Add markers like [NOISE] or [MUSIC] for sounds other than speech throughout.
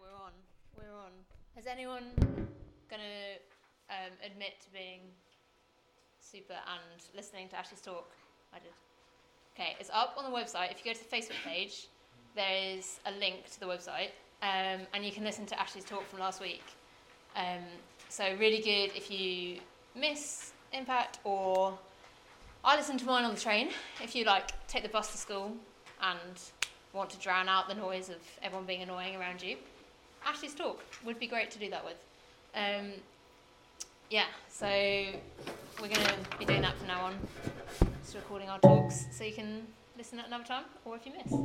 we're on. We're on. Is anyone gonna um, admit to being super and listening to Ashley's talk? I did. Okay, it's up on the website. If you go to the Facebook page, there is a link to the website, um, and you can listen to Ashley's talk from last week. Um, so really good if you miss Impact or I listen to mine on the train. If you like take the bus to school and want to drown out the noise of everyone being annoying around you, Ashley's talk would be great to do that with. Um, yeah, so we're going to be doing that from now on. Just recording our talks so you can listen at another time, or if you miss. I'm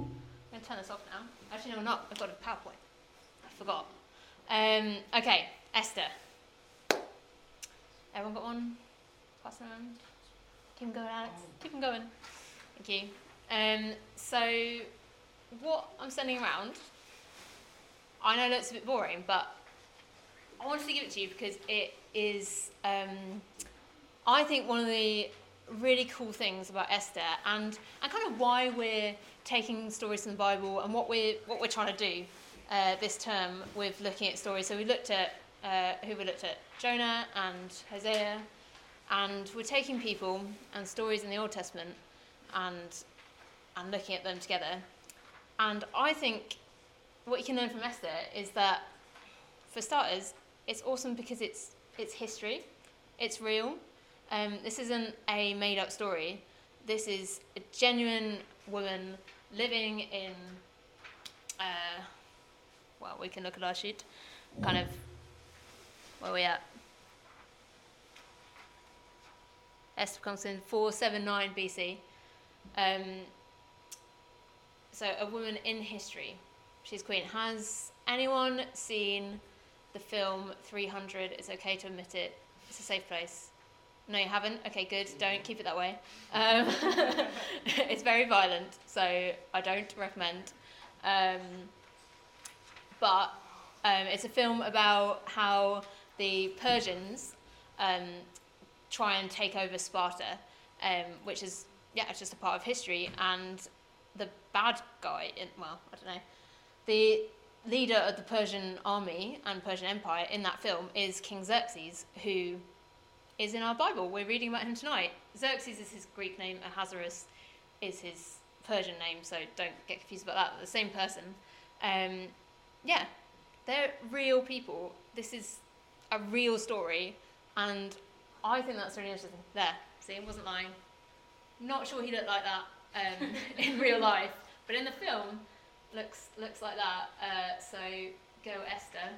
going to turn this off now. Actually, no, not. I've got a PowerPoint. I forgot. Um, okay, Esther. Everyone got one? Passing around. Keep them going, Alex. Keep them going. Thank you. Um, so, what I'm sending around, I know that's a bit boring, but I wanted to give it to you because it is, um, I think, one of the really cool things about Esther and, and kind of why we're taking stories from the Bible and what we're, what we're trying to do uh, this term with looking at stories. So we looked at, uh, who we looked at? Jonah and Hosea. And we're taking people and stories in the Old Testament and, and looking at them together. And I think what you can learn from Esther is that, for starters, it's awesome because it's, it's history, it's real. Um, this isn't a made up story. This is a genuine woman living in, uh, well, we can look at our sheet, kind of where we at. Esther comes in 479 BC. Um, so, a woman in history. She's queen. Has anyone seen the film 300? It's okay to admit it. It's a safe place. No, you haven't? Okay, good. Don't keep it that way. Um, [LAUGHS] it's very violent, so I don't recommend. Um, but um, it's a film about how the Persians um, try and take over Sparta, um, which is yeah, it's just a part of history. And the bad guy, in, well, I don't know, the leader of the Persian army and Persian Empire in that film is King Xerxes, who is in our Bible. We're reading about him tonight. Xerxes is his Greek name, Ahasuerus is his Persian name, so don't get confused about that. the same person. Um, yeah, they're real people. This is a real story, and I think that's really interesting. There, see, it wasn't lying. Not sure he looked like that um, [LAUGHS] in real life, but in the film, looks looks like that. Uh, so go Esther.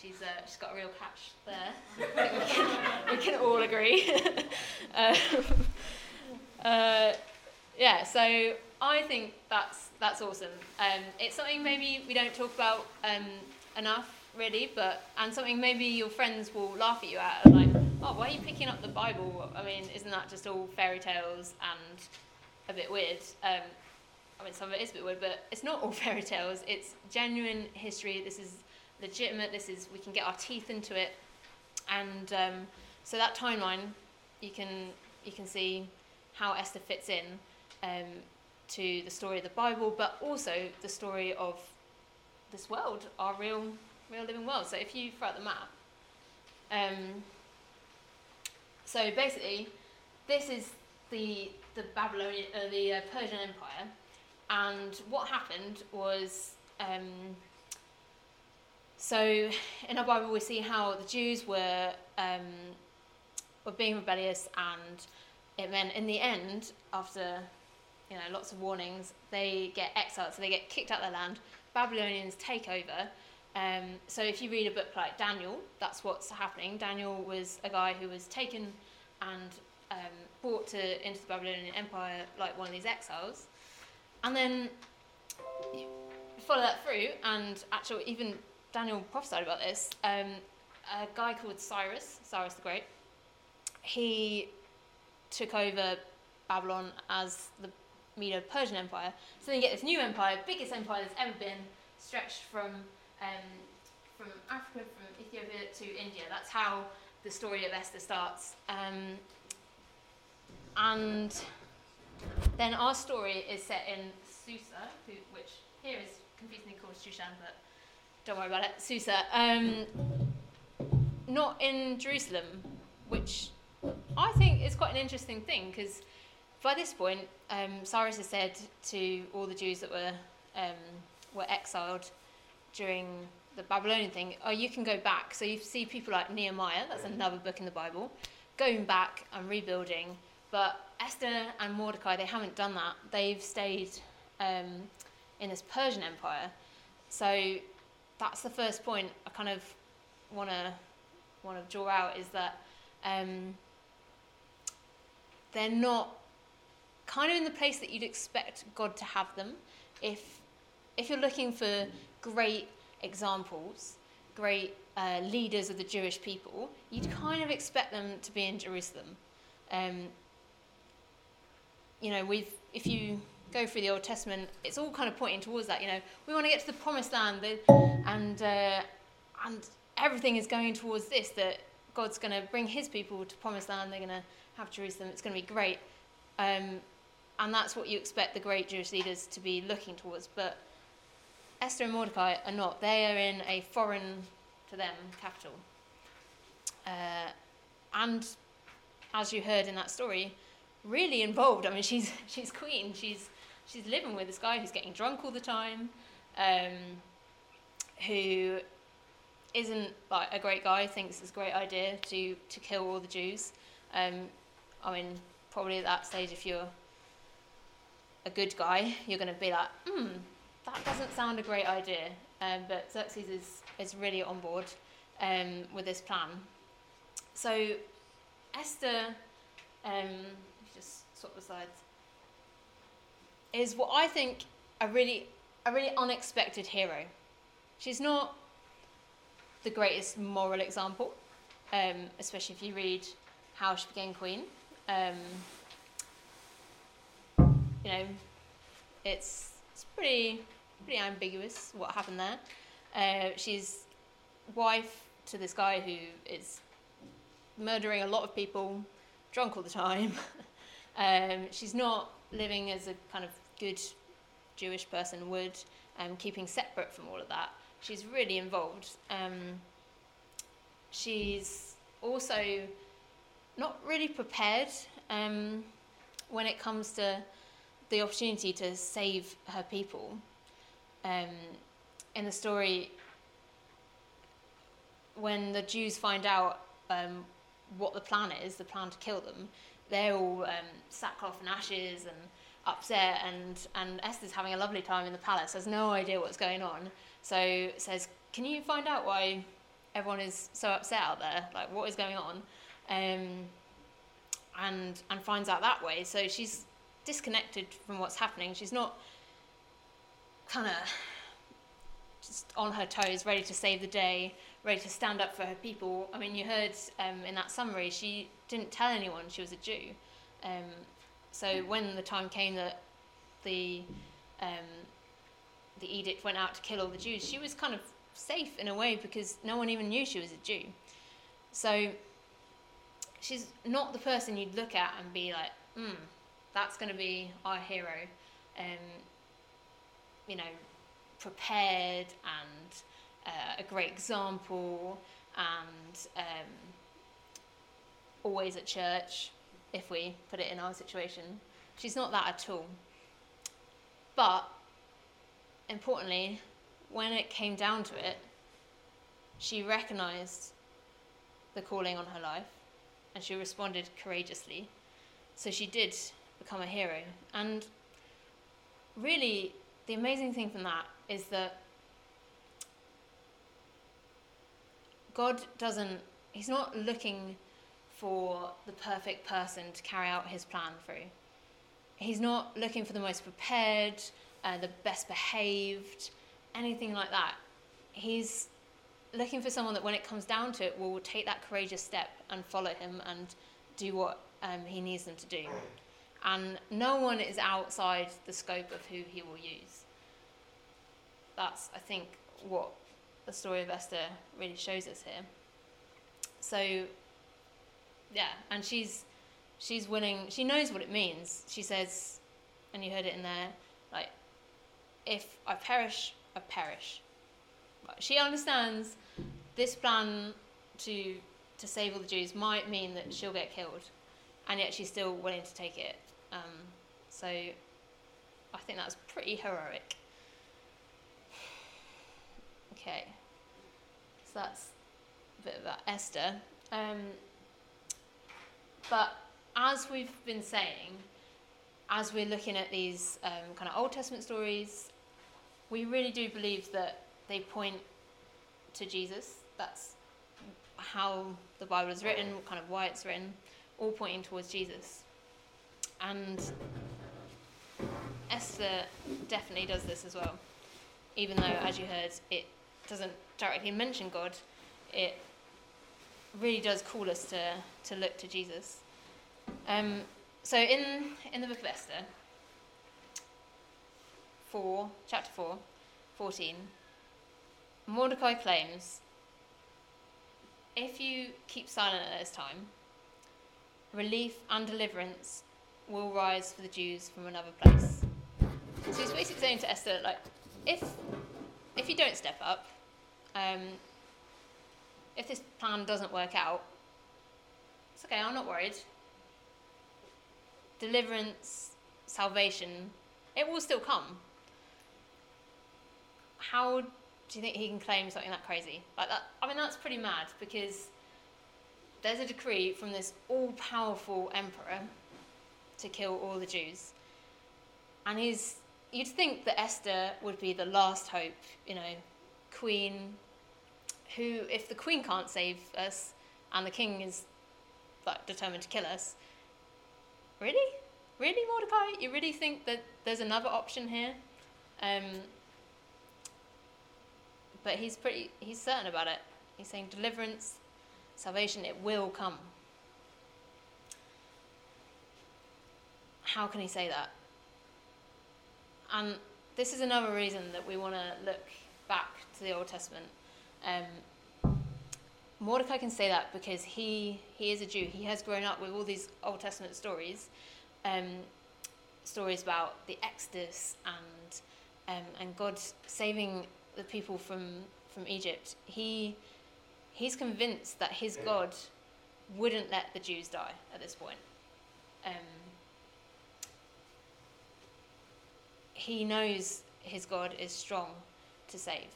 She's uh, she's got a real catch there. [LAUGHS] we, can, we, can, all agree. [LAUGHS] um, uh, yeah, so I think that's that's awesome. Um, it's something maybe we don't talk about um, enough, really, but and something maybe your friends will laugh at you at, like, oh, why are you picking up the Bible? I mean, isn't that just all fairy tales and a bit weird? Um, I mean, some of it is a bit weird, but it's not all [LAUGHS] fairy tales. It's genuine history. This is legitimate. This is we can get our teeth into it, and um, so that timeline, you can you can see how Esther fits in um, to the story of the Bible, but also the story of this world, our real real living world. So if you throw out the map, um, so basically, this is the the Babylonian, uh, the uh, Persian Empire, and what happened was. Um, so, in our Bible, we see how the Jews were um, were being rebellious, and it meant in the end, after you know lots of warnings, they get exiled, so they get kicked out of their land. Babylonians take over, um, so if you read a book like Daniel, that's what's happening. Daniel was a guy who was taken and um, brought to into the Babylonian Empire like one of these exiles, and then follow that through. And actually, even Daniel prophesied about this. Um, a guy called Cyrus, Cyrus the Great, he took over Babylon as the Medo-Persian Empire. So then you get this new empire, biggest empire that's ever been, stretched from um, from Africa, from Ethiopia to India. That's how the story of Esther starts. Um, and then our story is set in Susa, who, which here is confusingly called Shushan, but don't worry about it, Susa, um, not in Jerusalem, which I think is quite an interesting thing because by this point, um, Cyrus has said to all the Jews that were um, were exiled during the Babylonian thing, oh, you can go back. So you see people like Nehemiah, that's another book in the Bible, going back and rebuilding. But Esther and Mordecai, they haven't done that. They've stayed um, in this Persian Empire. So that's the first point I kind of want to want to draw out is that um, they're not kind of in the place that you'd expect God to have them. If if you're looking for great examples, great uh, leaders of the Jewish people, you'd kind of expect them to be in Jerusalem. Um, you know, we've if you go through the Old Testament, it's all kind of pointing towards that. You know, we want to get to the Promised Land, and uh, and everything is going towards this. That God's going to bring His people to Promised Land. They're going to have Jerusalem. It's going to be great, um, and that's what you expect the great Jewish leaders to be looking towards. But Esther and Mordecai are not. They are in a foreign to them capital, uh, and as you heard in that story, really involved. I mean, she's [LAUGHS] she's queen. She's she's living with this guy who's getting drunk all the time, um, who isn't like a great guy. Thinks it's a great idea to to kill all the Jews. Um, I mean, probably at that stage, if you're a good guy, you're going to be like, hmm, that doesn't sound a great idea. Um, but Xerxes is is really on board um, with this plan. So Esther, um, swap the slides is what I think a really a really unexpected hero. She's not the greatest moral example, um, especially if you read how she became queen. Um, you know, it's it's pretty pretty ambiguous what happened there. Uh, she's wife to this guy who is murdering a lot of people, drunk all the time. [LAUGHS] um, she's not living as a kind of good Jewish person would, um, keeping separate from all of that. She's really involved. Um, she's also not really prepared um, when it comes to the opportunity to save her people. Um, in the story, when the Jews find out um, what the plan is, the plan to kill them, they're all um, sackcloth and ashes and upset and, and Esther's having a lovely time in the palace, has no idea what's going on. So says, Can you find out why everyone is so upset out there? Like what is going on? Um, and and finds out that way. So she's disconnected from what's happening. She's not kind of just on her toes, ready to save the day, ready to stand up for her people. I mean, you heard um, in that summary, she didn't tell anyone she was a Jew. Um, so when the time came that the um, the edict went out to kill all the Jews, she was kind of safe in a way because no one even knew she was a Jew. So she's not the person you'd look at and be like, hmm, that's going to be our hero. Um, you know, prepared and uh, a great example and um, always at church if we put it in our situation. She's not that at all. But importantly, when it came down to it, she recognized the calling on her life and she responded courageously. So she did become a hero. And really, the amazing thing from that is that God doesn't, He's not looking for the perfect person to carry out his plan through. He's not looking for the most prepared, uh, the best behaved, anything like that. He's looking for someone that, when it comes down to it, will take that courageous step and follow him and do what um, he needs them to do. And no one is outside the scope of who he will use. That's, I think, what the story of Esther really shows us here. So yeah, and she's she's willing. She knows what it means. She says, and you heard it in there, like, if I perish, I perish. She understands this plan to to save all the Jews might mean that she'll get killed, and yet she's still willing to take it. Um, so I think that's pretty heroic. [SIGHS] Okay, that's a bit about Esther. Um, but as we've been saying, as we're looking at these um, kind of Old Testament stories, we really do believe that they point to Jesus. That's how the Bible is written, kind of why it's written, all pointing towards Jesus. And Esther definitely does this as well. Even though, as you heard, it doesn't directly mention God, it really does call us to, to look to Jesus. Um, so in, in the book of Esther, 4, chapter 4, 14, Mordecai claims if you keep silent at this time, relief and deliverance will rise for the Jews from another place. So he's basically saying to Esther, like, if if you don't step up, um, if this plan doesn't work out, it's okay. I'm not worried. Deliverance, salvation, it will still come. How do you think he can claim something that crazy like that? I mean, that's pretty mad because there's a decree from this all-powerful emperor to kill all the Jews, and he's you'd think that Esther would be the last hope, you know, queen, who, if the queen can't save us and the king is like determined to kill us, really, really, Mordecai, you really think that there's another option here? Um, but he's pretty, he's certain about it. He's saying deliverance, salvation, it will come. How can he say that? And this is another reason that we want to look back to the Old Testament. Um, Mordecai can say that because he, he is a Jew. He has grown up with all these Old Testament stories, um, stories about the Exodus and um, and God saving the people from from Egypt. He he's convinced that his God wouldn't let the Jews die at this point. Um, he knows his God is strong to save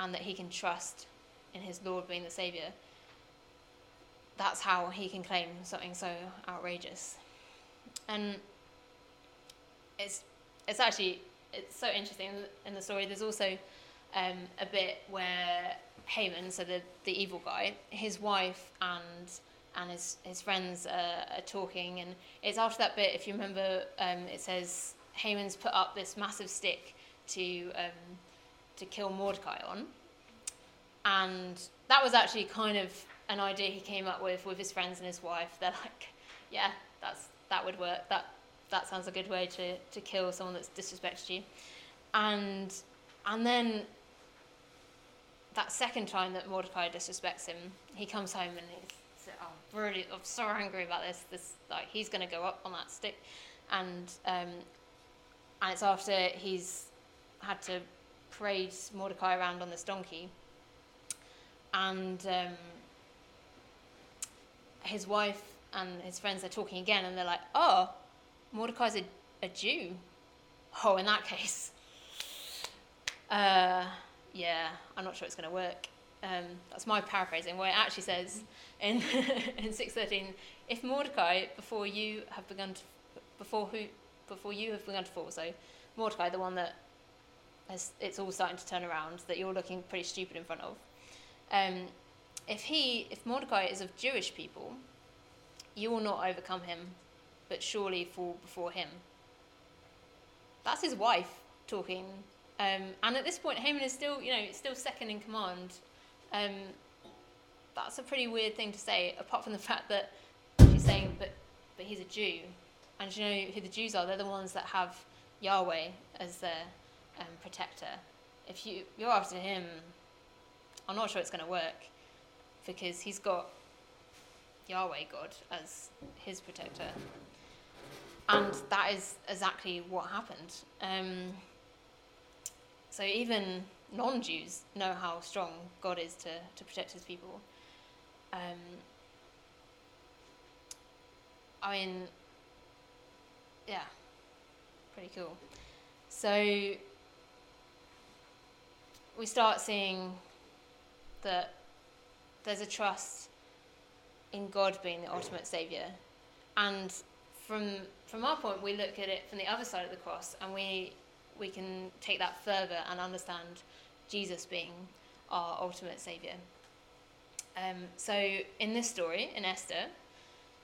and that he can trust in his Lord being the Saviour. That's how he can claim something so outrageous. And it's, it's actually it's so interesting in the story. There's also um, a bit where Haman, so the, the evil guy, his wife and and his, his friends are, are talking, and it's after that bit, if you remember, um, it says Haman's put up this massive stick to um, to kill Mordecai on, and that was actually kind of an idea he came up with with his friends and his wife. They're like, yeah, that's that would work. That that sounds a good way to, to kill someone that's disrespected you, and and then that second time that Mordecai disrespects him, he comes home and he's oh, really, I'm so angry about this. This like he's going to go up on that stick, and um, and it's after he's had to parade Mordecai around on this donkey. And um, his wife and his friends are talking again, and they're like, "Oh, Mordecai's a, a Jew." Oh, in that [LAUGHS] case, uh, yeah, I'm not sure it's going to work. Um, that's my paraphrasing. Where it actually says in [LAUGHS] in six thirteen, if Mordecai, before you have begun to, before who before you have begun to fall. So Mordecai, the one that has, it's all starting to turn around, that you're looking pretty stupid in front of. Um, if he, if Mordecai is of Jewish people, you will not overcome him, but surely fall before him. That's his wife talking. Um, and at this point, Haman is still, you know, still second in command. Um, that's a pretty weird thing to say, apart from the [LAUGHS] fact that she's saying, but, but he's a Jew. And you know who the Jews are? They're the ones that have Yahweh as their um, protector. If you, you're after him, I'm not sure it's going to work because he's got Yahweh God as his protector. And that is exactly what happened. Um, so even non-Jews know how strong God is to, to protect his people. Um, I mean, yeah, pretty cool. So we start seeing that there's a trust in God being the ultimate savior, and from from our point, we look at it from the other side of the cross, and we we can take that further and understand Jesus being our ultimate savior. Um, so in this story, in Esther,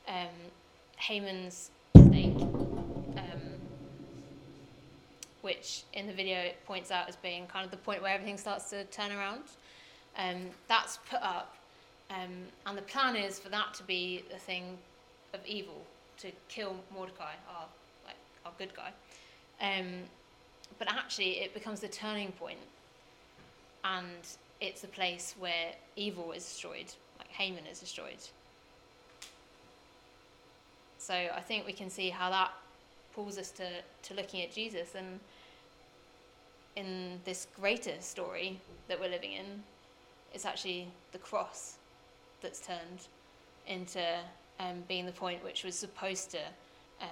um, Haman's snake, um, which in the video it points out as being kind of the point where everything starts to turn around, um, that's put up, um, and the plan is for that to be the thing of evil to kill Mordecai, our like our good guy. Um, but actually, it becomes the turning point, and it's a place where evil is destroyed, like Haman is destroyed. So I think we can see how that pulls us to, to looking at Jesus and in this greater story that we're living in, it's actually the cross that's turned into um, being the point which was supposed to um,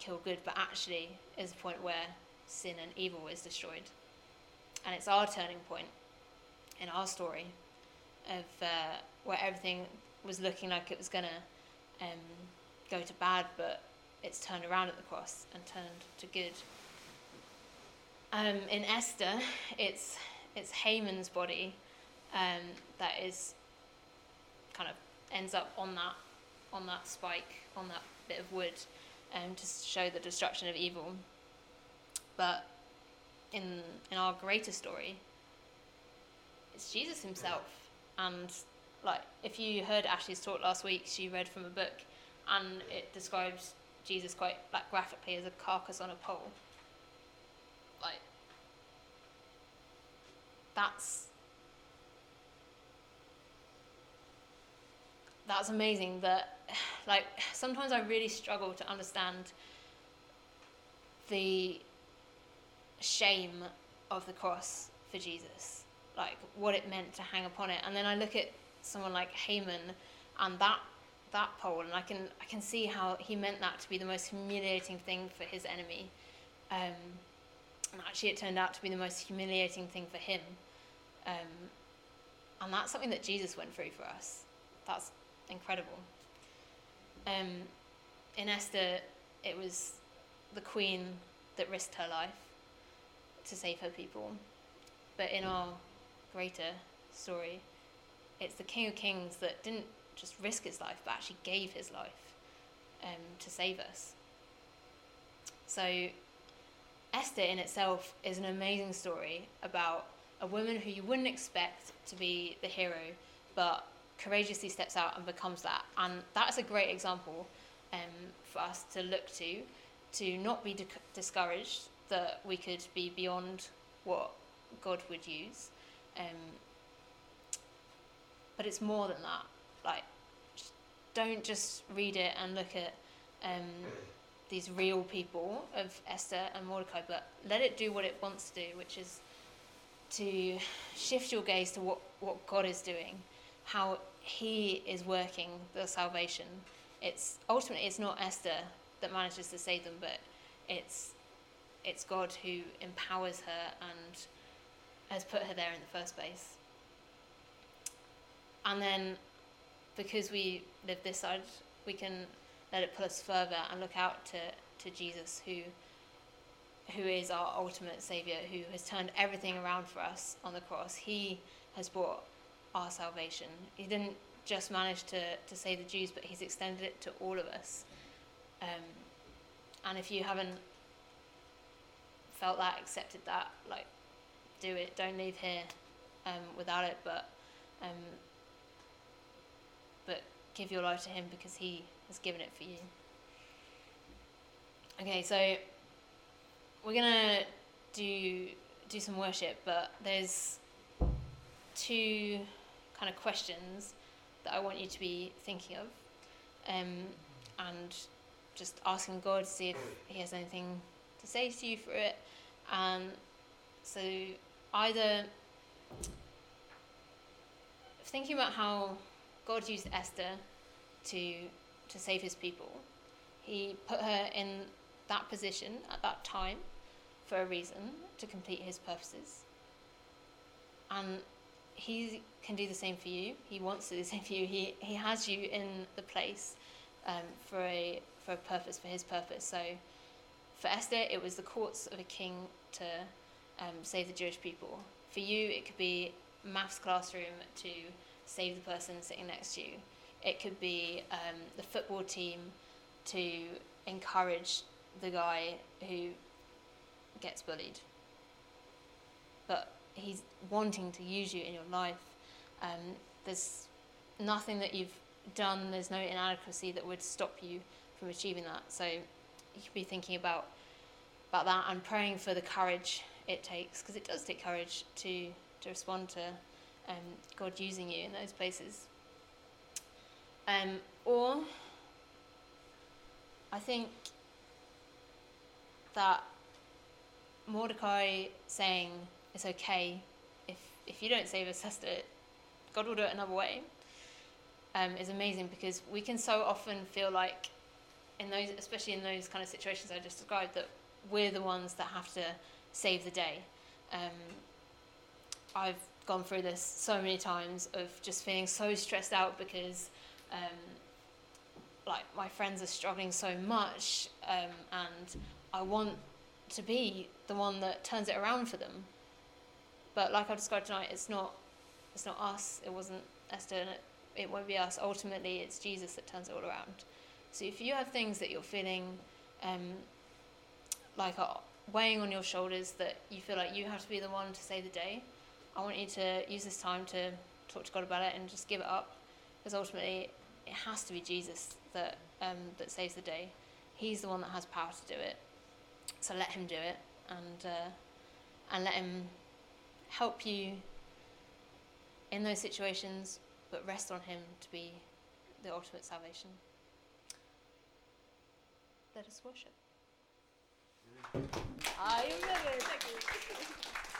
kill good, but actually is the point where sin and evil is destroyed. And it's our turning point in our story of uh, where everything was looking like it was going to um, go to bad, but it's turned around at the cross and turned to good. Um, in Esther, it's it's Haman's body um, that is kind of ends up on that on that spike on that bit of wood um, to show the destruction of evil. But in in our greater story, it's Jesus himself. And like if you heard Ashley's talk last week, she read from a book and it describes Jesus quite like graphically as a carcass on a pole. Like that's that's amazing that [SIGHS] like [SIGHS] sometimes I really struggle to understand the shame of the cross for Jesus, like what it meant to hang upon it. And then I look at someone like Haman and that that pole, and I can I can see how he meant that to be the most humiliating thing for his enemy. Um, and actually, it turned out to be the most humiliating thing for him. Um, and that's something that Jesus went through for us. That's incredible. Um, in Esther, it was the queen that risked her life to save her people. But in our greater story, it's the King of Kings that didn't just risk his life, but actually gave his life um, to save us. So, Esther in itself is an amazing story about a woman who you wouldn't expect to be the hero, but courageously steps out and becomes that. And that's a great example um, for us to look to, to not be di- discouraged that we could be beyond what God would use. Um, but it's more than that. Like, don't just read it and look at um, these real people of Esther and Mordecai, but let it do what it wants to do, which is to shift your gaze to what, what God is doing, how He is working the salvation. It's ultimately it's not Esther that manages to save them, but it's it's God who empowers her and has put her there in the first place. And then because we live this side, we can let it pull us further and look out to, to Jesus who who is our ultimate savior, who has turned everything around for us on the cross. He has brought our salvation. He didn't just manage to, to save the Jews, but he's extended it to all of us. Um, and if you haven't felt that, accepted that, like, do it. Don't leave here um, without it, but um, give your life to Him because He has given it for you. Okay, so we're gonna do do some worship, but there's two kind of questions that I want you to be thinking of, um, and just asking God to see if He has anything to say to you for it. And so either thinking about how God used Esther to to save His people, He put her in that position at that time for a reason to complete His purposes, and He can do the same for you. He wants to do the same for you. He He has you in the place um, for a for a purpose for His purpose. So for Esther, it was the courts of a king to um, save the Jewish people. For you, it could be maths classroom to save the person sitting next to you. It could be um, the football team to encourage the guy who gets bullied. But he's wanting to use you in your life. Um, there's nothing that you've done, there's no inadequacy that would stop you from achieving that. So you could be thinking about about that and praying for the courage it takes, because it does take courage to, to respond to um, God using you in those places. Um, or I think that Mordecai saying it's okay if if you don't save us, Esther, God will do it another way. Um, is amazing because we can so often feel like in those, especially in those kind of situations I just described, that we're the ones that have to save the day. Um, I've gone through this so many times of just feeling so stressed out because um, like my friends are struggling so much um, and I want to be the one that turns it around for them. But like I described tonight, it's not it's not us. It wasn't Esther, and it, it won't be us. Ultimately, it's Jesus that turns it all around. So if you have things that you're feeling um, like are weighing on your shoulders that you feel like you have to be the one to save the day, I want you to use this time to talk to God about it and just give it up, because ultimately it has to be Jesus that um, that saves the day. He's the one that has power to do it. So let Him do it, and uh, and let Him help you in those situations, but rest on Him to be the ultimate salvation. Let us worship. I am ready. Thank you. [LAUGHS]